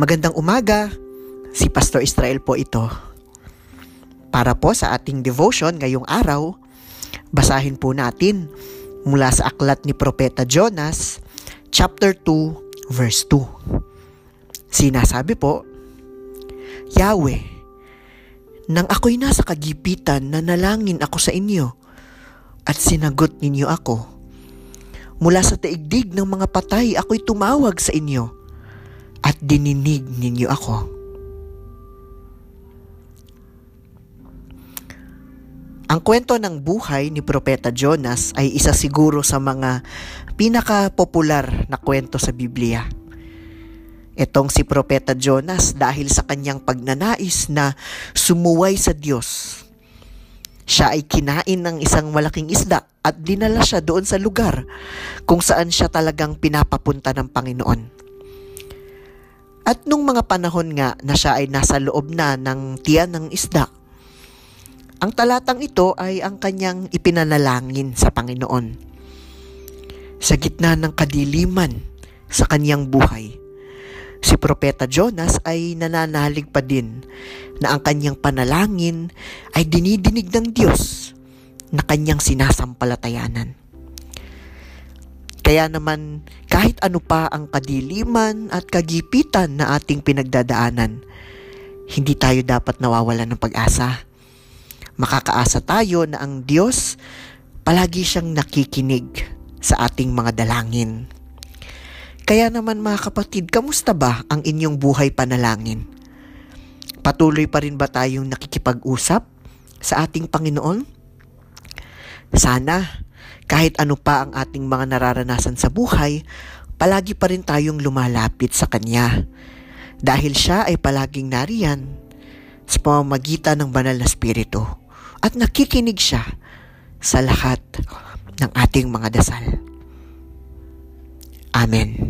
Magandang umaga. Si Pastor Israel po ito. Para po sa ating devotion ngayong araw, basahin po natin mula sa aklat ni Propeta Jonas, chapter 2, verse 2. Sinasabi po, Yahweh, nang ako'y nasa kagipitan, nanalangin ako sa inyo at sinagot ninyo ako. Mula sa taigdig ng mga patay, ako'y tumawag sa inyo at dininig ninyo ako. Ang kwento ng buhay ni Propeta Jonas ay isa siguro sa mga pinaka-popular na kwento sa Biblia. Itong si Propeta Jonas dahil sa kanyang pagnanais na sumuway sa Diyos. Siya ay kinain ng isang malaking isda at dinala siya doon sa lugar kung saan siya talagang pinapapunta ng Panginoon. At nung mga panahon nga na siya ay nasa loob na ng tiyan ng isda, ang talatang ito ay ang kanyang ipinanalangin sa Panginoon. Sa gitna ng kadiliman sa kanyang buhay, si Propeta Jonas ay nananalig pa din na ang kanyang panalangin ay dinidinig ng Diyos na kanyang sinasampalatayanan. Kaya naman, kahit ano pa ang kadiliman at kagipitan na ating pinagdadaanan, hindi tayo dapat nawawalan ng pag-asa. Makakaasa tayo na ang Diyos palagi siyang nakikinig sa ating mga dalangin. Kaya naman mga kapatid, kamusta ba ang inyong buhay panalangin? Patuloy pa rin ba tayong nakikipag-usap sa ating Panginoon? Sana kahit ano pa ang ating mga nararanasan sa buhay, palagi pa rin tayong lumalapit sa Kanya. Dahil siya ay palaging nariyan sa pamamagitan ng banal na spirito at nakikinig siya sa lahat ng ating mga dasal. Amen.